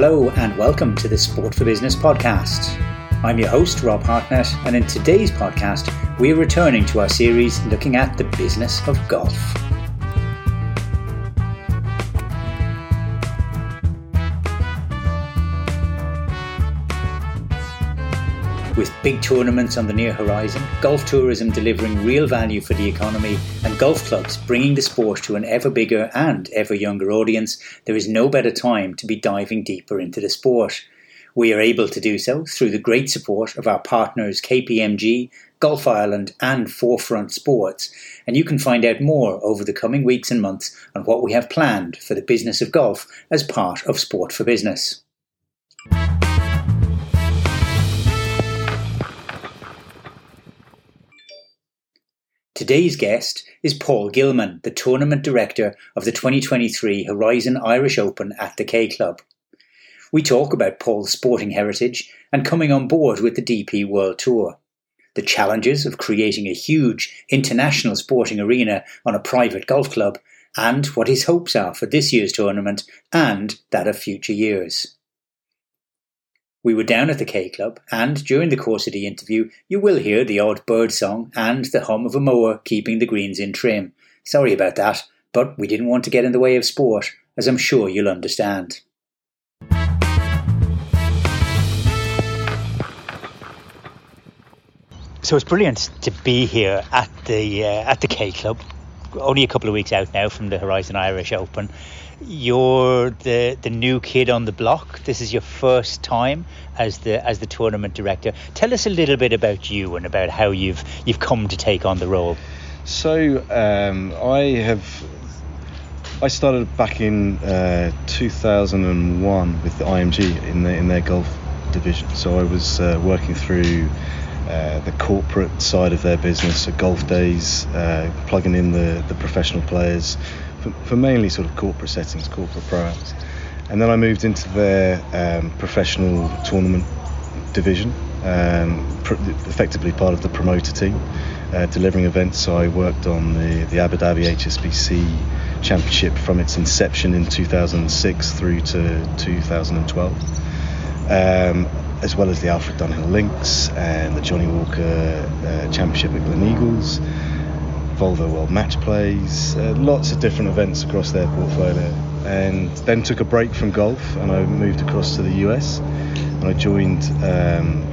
Hello and welcome to the Sport for Business podcast. I'm your host, Rob Hartnett, and in today's podcast, we're returning to our series looking at the business of golf. With big tournaments on the near horizon, golf tourism delivering real value for the economy, and golf clubs bringing the sport to an ever bigger and ever younger audience, there is no better time to be diving deeper into the sport. We are able to do so through the great support of our partners KPMG, Golf Ireland, and Forefront Sports, and you can find out more over the coming weeks and months on what we have planned for the business of golf as part of Sport for Business. Today's guest is Paul Gillmon, the tournament director of the 2023 Horizon Irish Open at the K Club. We talk about Paul's sporting heritage and coming on board with the DP World Tour, the challenges of creating a huge international sporting arena on a private golf club, and what his hopes are for this year's tournament and that of future years. We were down at the K Club, and during the course of the interview, you will hear the odd bird song and the hum of a mower keeping the greens in trim. Sorry about that, but we didn't want to get in the way of sport, as I'm sure you'll understand. So it's brilliant to be here at the uh, at the K Club. Only a couple of weeks out now from the Horizon Irish Open you're the the new kid on the block. This is your first time as the as the tournament director. Tell us a little bit about you and about how you've you've come to take on the role. So um, I have I started back in uh, 2001 with the IMG in the, in their golf division. So I was uh, working through. Uh, the corporate side of their business, so golf days, uh, plugging in the, the professional players, for, for mainly sort of corporate settings, corporate programs. And then I moved into their um, professional tournament division, um, pr- effectively part of the promoter team, uh, delivering events. So I worked on the, the Abu Dhabi HSBC Championship from its inception in 2006 through to 2012. Um, as well as the Alfred Dunhill Links and the Johnnie Walker uh, Championship at Gleneagles, Volvo World Match Plays, uh, lots of different events across their portfolio. And then took a break from golf and I moved across to the US and I joined um,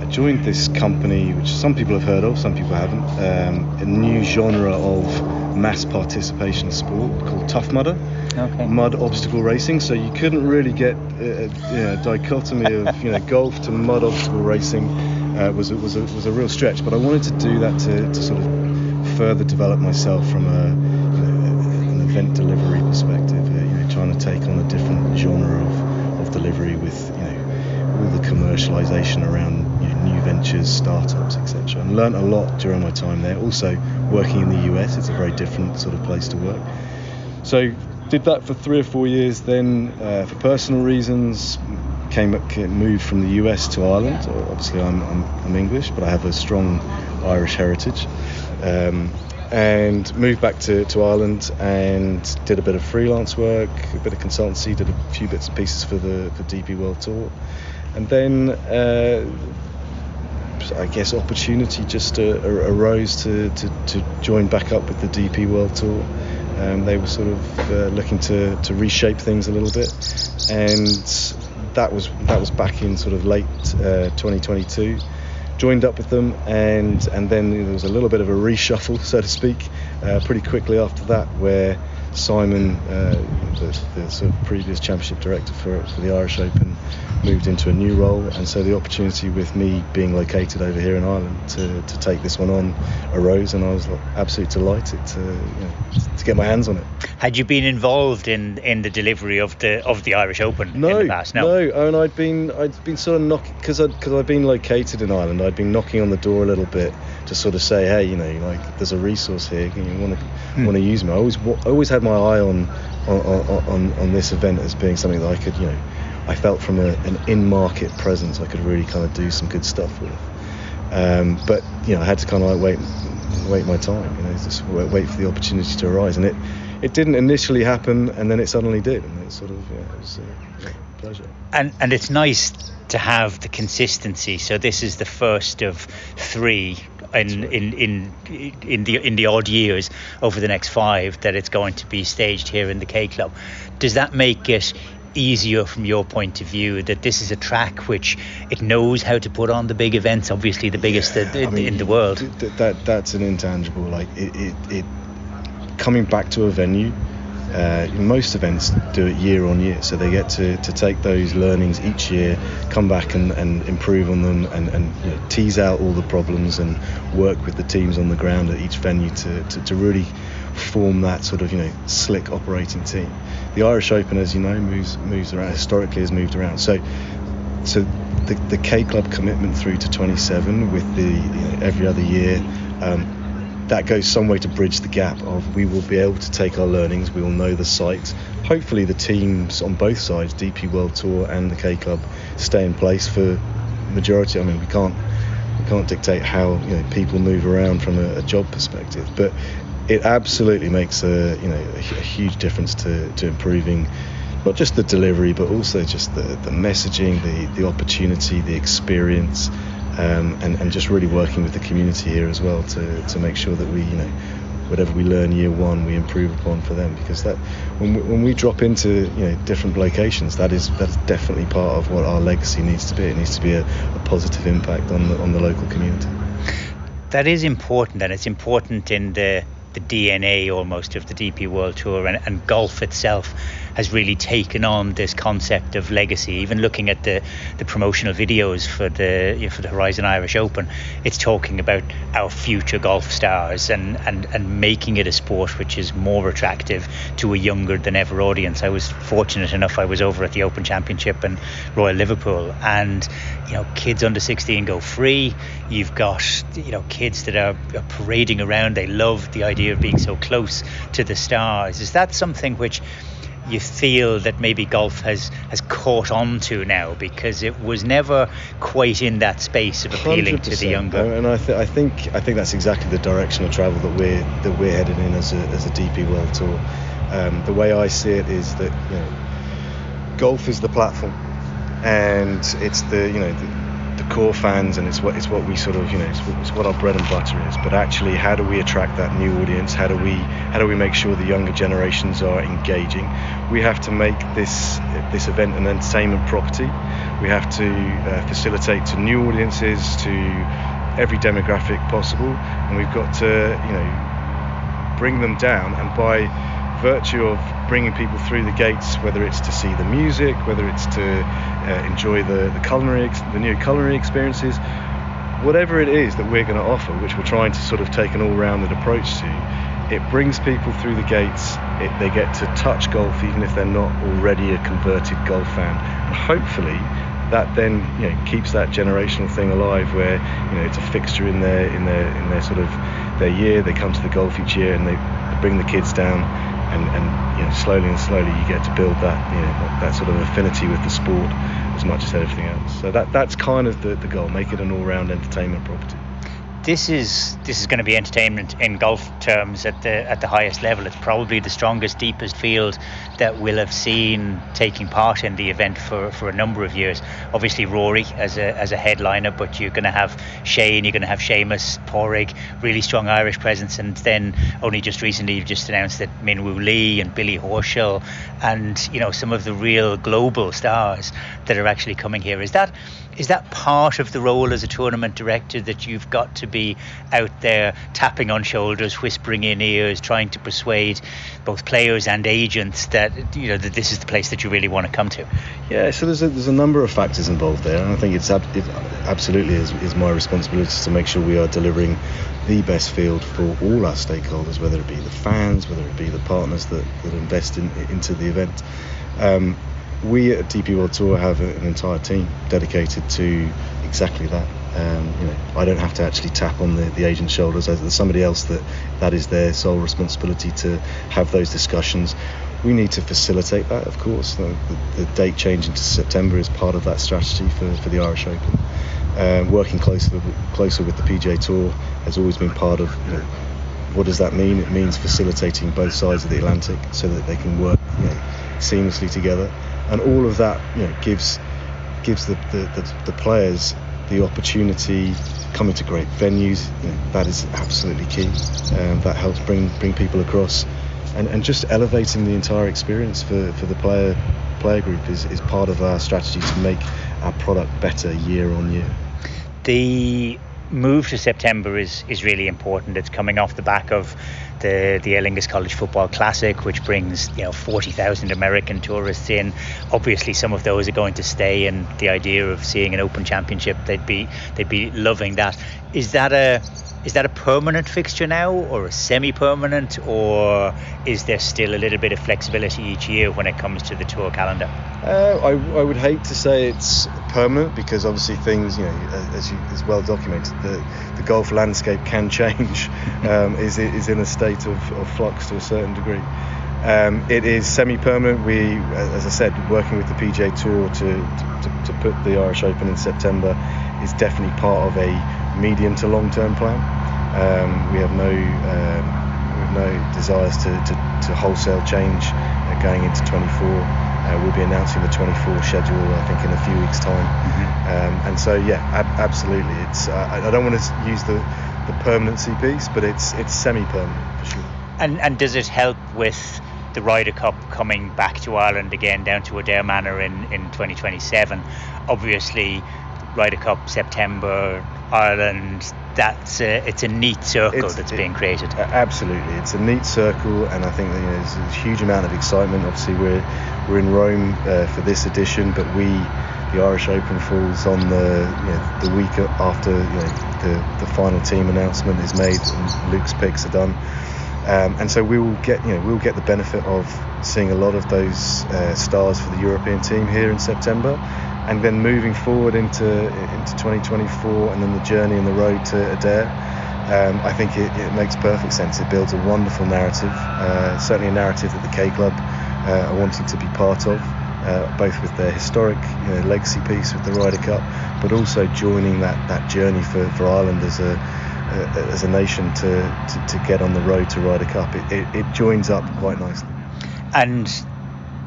I joined this company which some people have heard of, some people haven't, um, a new genre of mass participation sport called Tough Mudder. Okay. Mud obstacle racing, so you couldn't really get a, uh, you know, dichotomy of you know golf to mud obstacle racing uh, was a, was a, was a real stretch. But I wanted to do that to, to sort of further develop myself from a, an event delivery perspective. Uh, you know, trying to take on a different genre of, of delivery with you know all the commercialization around you know, new ventures, startups, etc. And learned a lot during my time there. Also, working in the US, it's a very different sort of place to work. So did that for three or four years. Then, uh, for personal reasons, came up moved from the US to Ireland. Obviously, I'm, I'm, I'm English, but I have a strong Irish heritage um, and moved back to, to Ireland and did a bit of freelance work, a bit of consultancy, did a few bits and pieces for the for DP World Tour, and then uh, I guess opportunity just uh, arose to, to, to, join back up with the DP World Tour. Um, they were sort of uh, looking to, to reshape things a little bit, and that was that was back in sort of late uh, 2022 joined up with them, and and then there was a little bit of a reshuffle, so to speak, uh, pretty quickly after that, where Simon, uh, the, the, sort of previous championship director for, for the Irish Open, moved into a new role, and so the opportunity with me being located over here in Ireland to, to take this one on arose, and I was absolutely delighted to, you know, to get my hands on it. Had you been involved in, in the delivery of the of the Irish Open no, in the past? No, no, and I'd been I'd been sort of knocking because because I'd been located in Ireland. I'd been knocking on the door a little bit to sort of say, hey, you know, like there's a resource here. You want to hmm. want to use me. I always I always had my eye on on, on on this event as being something that I could, you know, I felt from a, an in-market presence I could really kind of do some good stuff with. Um, but you know, I had to kind of like wait wait my time. You know, just wait for the opportunity to arise, and it it didn't initially happen, and then it suddenly did, and it sort of yeah, it was, a pleasure. And and it's nice to have the consistency. So this is the first of three in right. in, in in the in the odd years over the next five that it's going to be staged here in the K Club. Does that make it easier from your point of view that this is a track which it knows how to put on the big events obviously the biggest yeah, in, I mean, in, the world th- that that's an intangible like it, it, it coming back to a venue uh, most events do it year on year, so they get to, to take those learnings each year, come back and, and improve on them, and, and you know, tease out all the problems and work with the teams on the ground at each venue to, to, to really form that sort of you know slick operating team. The Irish Open, as you know, moves moves around historically has moved around. So so the, the K Club commitment through to 27 with the you know, every other year. Um, that goes some way to bridge the gap of we will be able to take our learnings, we will know the site. Hopefully, the teams on both sides, DP World Tour and the K Club, stay in place for majority. I mean, we can't we can't dictate how you know people move around from a, a job perspective, but it absolutely makes a you know a, a huge difference to, to improving not just the delivery, but also just the, the messaging, the, the opportunity, the experience, um, and, and just really working with the community here as well to, to make sure that we, you know, whatever we learn year one, we improve upon for them because that when we, when we drop into you know different locations, that is that is definitely part of what our legacy needs to be. It needs to be a, a positive impact on the on the local community. That is important, and it's important in the the DNA almost of the DP World Tour and, and golf itself has really taken on this concept of legacy. Even looking at the, the promotional videos for the you know, for the Horizon Irish Open, it's talking about our future golf stars and, and, and making it a sport which is more attractive to a younger than ever audience. I was fortunate enough I was over at the Open Championship in Royal Liverpool and you know kids under 16 go free. You've got you know kids that are, are parading around. They love the idea of being so close to the stars. Is that something which you feel that maybe golf has has caught on to now because it was never quite in that space of appealing to the younger. And I, th- I think I think that's exactly the direction of travel that we're that we're headed in as a, as a DP World Tour. Um, the way I see it is that you know, golf is the platform, and it's the you know the, the core fans and it's what it's what we sort of you know it's, it's, what our bread and butter is. But actually how do we attract that new audience? How do we how do we make sure the younger generations are engaging? We have to make this this event an entertainment property. We have to uh, facilitate to new audiences to every demographic possible. And we've got to you know bring them down. And by virtue of bringing people through the gates, whether it's to see the music, whether it's to uh, enjoy the, the culinary, the new culinary experiences, whatever it is that we're going to offer, which we're trying to sort of take an all-rounded approach to, it brings people through the gates. It, they get to touch golf even if they're not already a converted golf fan, and hopefully that then you know keeps that generational thing alive, where you know it's a fixture in their in their in their sort of their year. They come to the golf each year and they bring the kids down and, and you know, slowly and slowly you get to build that you know that, that, sort of affinity with the sport as much as everything else. So that that's kind of the, the goal, make it an all-round entertainment property this is this is going to be entertainment in golf terms at the at the highest level. It's probably the strongest, deepest field that we'll have seen taking part in the event for, for a number of years. Obviously Rory as a as a headliner, but you're going to have Shane, you're going to have Seamus, Pádraig, really strong Irish presence, and then only just recently you've just announced that Minwoo Lee and Billy Horschel, and you know some of the real global stars that are actually coming here. Is that is that part of the role as a tournament director that you've got to be out there tapping on shoulders, whispering in ears, trying to persuade both players and agents that you know that this is the place that you really want to come to? Yeah, so there's a, there's a number of factors involved there, and I think it's it absolutely is, is my responsibility to make sure we are delivering the best field for all our stakeholders, whether it be the fans, whether it be the partners that, that invest in, into the event. Um, we at DP World Tour have an entire team dedicated to exactly that. Um, you know, I don't have to actually tap on the, the agent's shoulders. There's somebody else that that is their sole responsibility to have those discussions. We need to facilitate that, of course. The, the, the date change into September is part of that strategy for, for the Irish Open. Um, working closer closer with the PGA Tour has always been part of. You know, what does that mean? It means facilitating both sides of the Atlantic so that they can work you know, seamlessly together and all of that you know gives gives the, the, the, the players the opportunity coming to great venues. You know, that is absolutely key. Um, that helps bring bring people across. And, and just elevating the entire experience for, for the player player group is, is part of our strategy to make our product better year on year. The move to September is is really important. It's coming off the back of the the Aer Lingus College Football Classic, which brings you know forty thousand American tourists in. Obviously, some of those are going to stay, and the idea of seeing an Open Championship, they'd be they'd be loving that. Is that a is that a permanent fixture now or a semi-permanent or is there still a little bit of flexibility each year when it comes to the tour calendar? Uh, I, I would hate to say it's permanent because obviously things you know as you as well documented the, the golf landscape can change um, is, is in a state of, of flux to a certain degree. Um, it is semi-permanent. We as I said working with the PGA Tour to, to, to put the Irish Open in September is definitely part of a medium to long term plan. Um, we have no um, we have no desires to, to, to wholesale change uh, going into 24. Uh, we'll be announcing the 24 schedule, I think, in a few weeks' time. Mm-hmm. Um, and so, yeah, ab- absolutely. It's uh, I don't want to use the, the permanency piece, but it's it's semi-permanent for sure. And and does it help with the Ryder Cup coming back to Ireland again, down to Adare Manor in in 2027? Obviously, Ryder Cup September, Ireland. That's a, it's a neat circle it's, that's it, being created. Absolutely, it's a neat circle, and I think you know, there's a huge amount of excitement. Obviously, we're we're in Rome uh, for this edition, but we the Irish Open falls on the you know, the week after you know, the the final team announcement is made and Luke's picks are done. Um, and so we will get you know we'll get the benefit of seeing a lot of those uh, stars for the European team here in September and then moving forward into into 2024 and then the journey and the road to Adare. Um, I think it, it, makes perfect sense. It builds a wonderful narrative, uh, certainly a narrative that the K Club uh, are wanting to be part of, uh, both with their historic you know, legacy piece with the Ryder Cup, but also joining that, that journey for, for Ireland as a, as a nation to, to, to, get on the road to Ryder Cup. It, it, it joins up quite nicely. And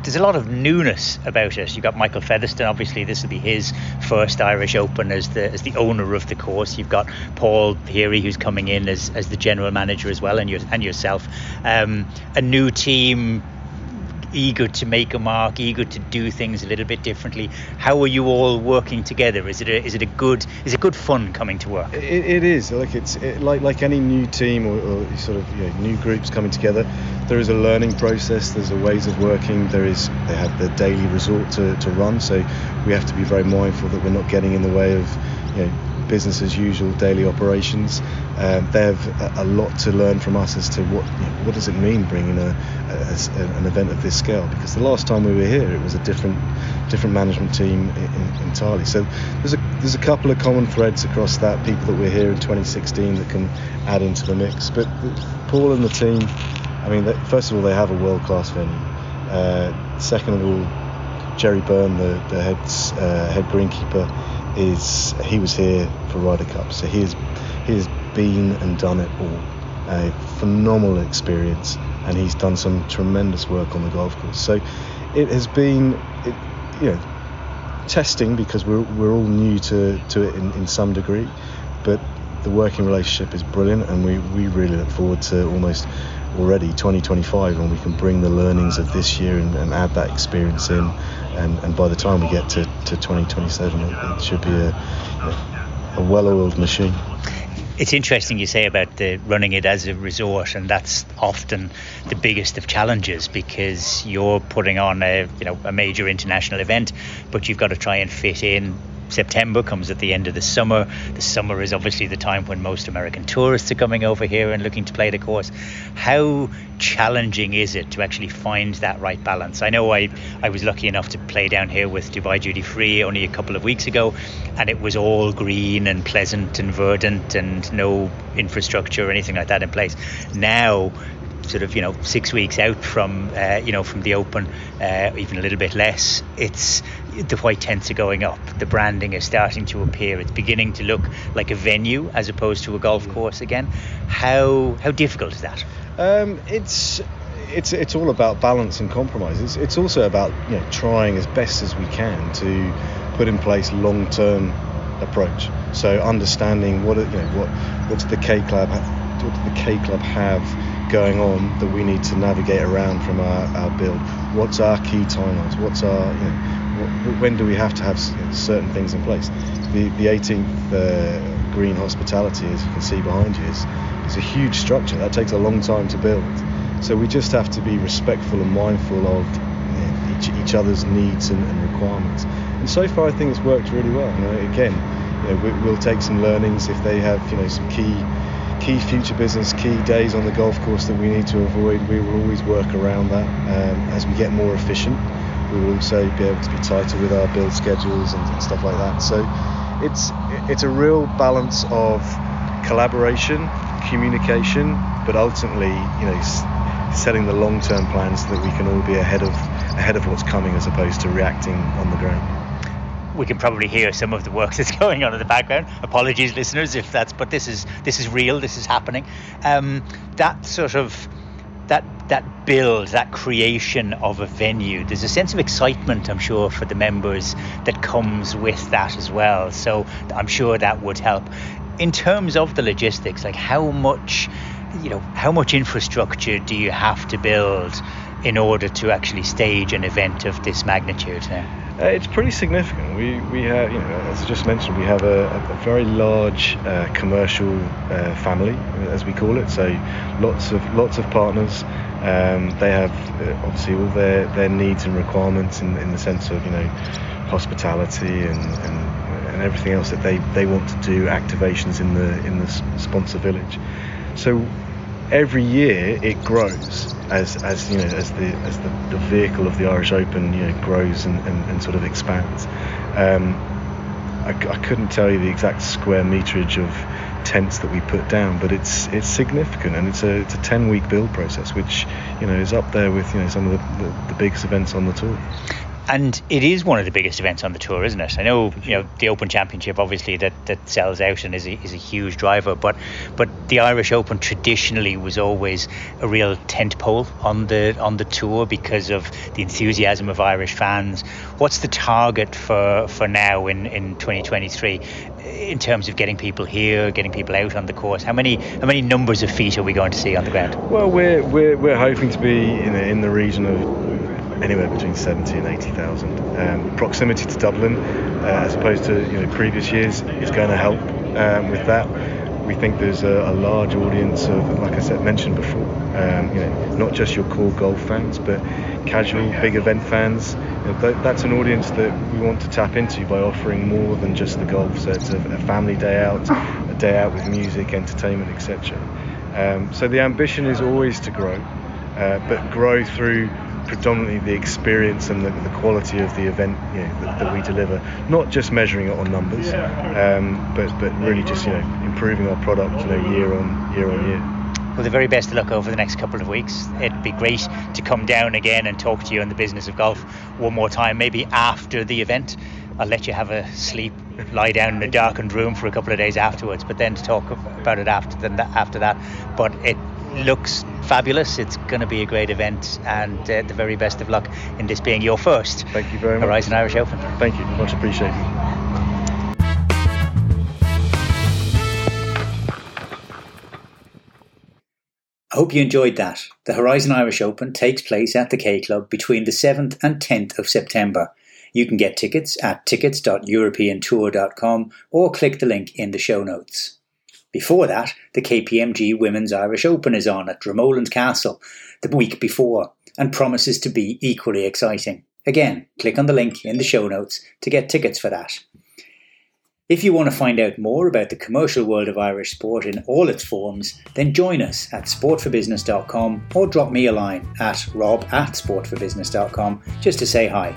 there's a lot of newness about it. You've got Michael Featherstone, obviously this will be his first Irish Open as the as the owner of the course. You've got Paul Peary who's coming in as, as the general manager as well, and your and yourself. Um, a new team eager to make a mark, eager to do things a little bit differently. How are you all working together? Is it a, is it a good is it good fun coming to work? it, it is like it's it, like like any new team or, or sort of you know, new groups coming together. There is a learning process. There's a ways of working. There is they have the daily resort to, to run. So we have to be very mindful that we're not getting in the way of you know, business as usual daily operations. Um, they have a, lot to learn from us as to what you know, what does it mean bringing a, a, an event of this scale. Because the last time we were here, it was a different different management team in, in, entirely. So there's a there's a couple of common threads across that. People that were here in 2016 that can add into the mix. But Paul and the team, I mean, first of all, they have a world class venue. Uh, second of all, Gerry Byrne, the the head's, uh, head greenkeeper is he was here for Ryder Cup, so he has he has been and done it all. A phenomenal experience, and he's done some tremendous work on the golf course. So it has been, it, you know, testing because we're we're all new to to it in, in some degree, but the working relationship is brilliant, and we we really look forward to almost already 2025 when we can bring the learnings of this year and, and add that experience in and, and by the time we get to, to 2027 it, it should be a, a well-oiled machine. It's interesting you say about the running it as a resort and that's often the biggest of challenges because you're putting on a you know a major international event but you've got to try and fit in September comes at the end of the summer. The summer is obviously the time when most American tourists are coming over here and looking to play the course. How challenging is it to actually find that right balance? I know I, I was lucky enough to play down here with Dubai Duty Free only a couple of weeks ago, and it was all green and pleasant and verdant and no infrastructure or anything like that in place. Now, sort of you know six weeks out from uh, you know from the open, uh, even a little bit less. It's the white tents are going up. The branding is starting to appear. It's beginning to look like a venue as opposed to a golf course again. How how difficult is that? Um, it's it's it's all about balance and compromise. It's, it's also about you know trying as best as we can to put in place long-term approach. So understanding what you know what what's the K club what does the K club have going on that we need to navigate around from our, our build. What's our key timelines? What's our you know, when do we have to have certain things in place? The the 18th uh, green hospitality, as you can see behind you, is is a huge structure that takes a long time to build. So we just have to be respectful and mindful of you know, each, each other's needs and, and, requirements. And so far, I think it's worked really well. You know, again, you know, we, we'll take some learnings if they have you know some key key future business, key days on the golf course that we need to avoid, we will always work around that. Um, as we get more efficient, we will also be able to be tighter with our build schedules and, and stuff like that. So it's it's a real balance of collaboration, communication, but ultimately, you know, setting the long-term plans so that we can all be ahead of ahead of what's coming as opposed to reacting on the ground we can probably hear some of the work that's going on in the background. Apologies, listeners, if that's. But this is this is real. This is happening. Um, that sort of that build, that creation of a venue. There's a sense of excitement, I'm sure, for the members that comes with that as well. So I'm sure that would help. In terms of the logistics, like how much, you know, how much infrastructure do you have to build in order to actually stage an event of this magnitude? Uh, it's pretty significant. We, we have, you know, as I just mentioned, we have a, a very large uh, commercial uh, family, as we call it. So lots of lots of partners. Um, they have uh, obviously all their, their needs and requirements in, in the sense of you know hospitality and, and, and everything else that they, they want to do activations in the in the sponsor village. So every year it grows as as you know as the as the, the vehicle of the Irish Open you know grows and, and, and sort of expands. Um, I, I, couldn't tell you the exact square meterage of tents that we put down, but it's it's significant and it's a it's a 10 week build process, which you know is up there with you know some of the, the, the biggest events on the tour and it is one of the biggest events on the tour, isn't it? I know you know the Open Championship, obviously that, that sells out and is a, is a huge driver, but but the Irish Open traditionally was always a real tent pole on the on the tour because of the enthusiasm of Irish fans. What's the target for for now in in 2023 eh, in terms of getting people here, getting people out on the course? How many how many numbers of feet are we going to see on the ground? Well, we're we're, we're hoping to be in the, in the region of anywhere between 70 and 80,000. Um, proximity to Dublin, uh, as opposed to you know previous years, is going to help um, with that. We think there's a, a, large audience of, like I said, mentioned before, um, you know, not just your core golf fans, but casual, big event fans. You know, th- that's an audience that we want to tap into by offering more than just the golf. So it's a, a family day out, a day out with music, entertainment, etc. Um, so the ambition is always to grow, uh, but grow through predominantly the experience and the, the quality of the event you know, that, that, we deliver. Not just measuring it on numbers, um, but but really just you know improving our product you know year on year on year. Well, the very best of luck over the next couple of weeks. It'd be great to come down again and talk to you on the business of golf one more time, maybe after the event. I'll let you have a sleep, lie down in a darkened room for a couple of days afterwards, but then to talk about it after, after that. But it looks fabulous. It's going to be a great event, and uh, the very best of luck in this being your first. Thank you very much. Horizon Irish Open. Thank you, much appreciated. I hope you enjoyed that. The Horizon Irish Open takes place at the K Club between the 7th and 10th of September. You can get tickets at tickets.europeantour.com or click the link in the show notes. Before that, the KPMG Women's Irish Open is on at Dromoland Castle the week before and promises to be equally exciting. Again, click on the link in the show notes to get tickets for that. If you want to find out more about the commercial world of Irish sport in all its forms, then join us at sportforbusiness.com or drop me a line at rob at sportforbusiness.com just to say hi.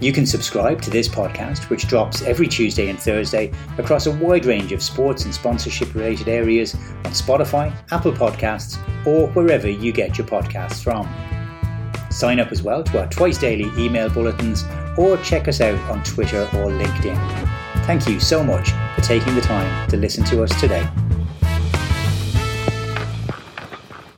You can subscribe to this podcast, which drops every Tuesday and Thursday across a wide range of sports and sponsorship related areas on Spotify, Apple Podcasts, or wherever you get your podcasts from. Sign up as well to our twice daily email bulletins or check us out on Twitter or LinkedIn. Thank you so much for taking the time to listen to us today.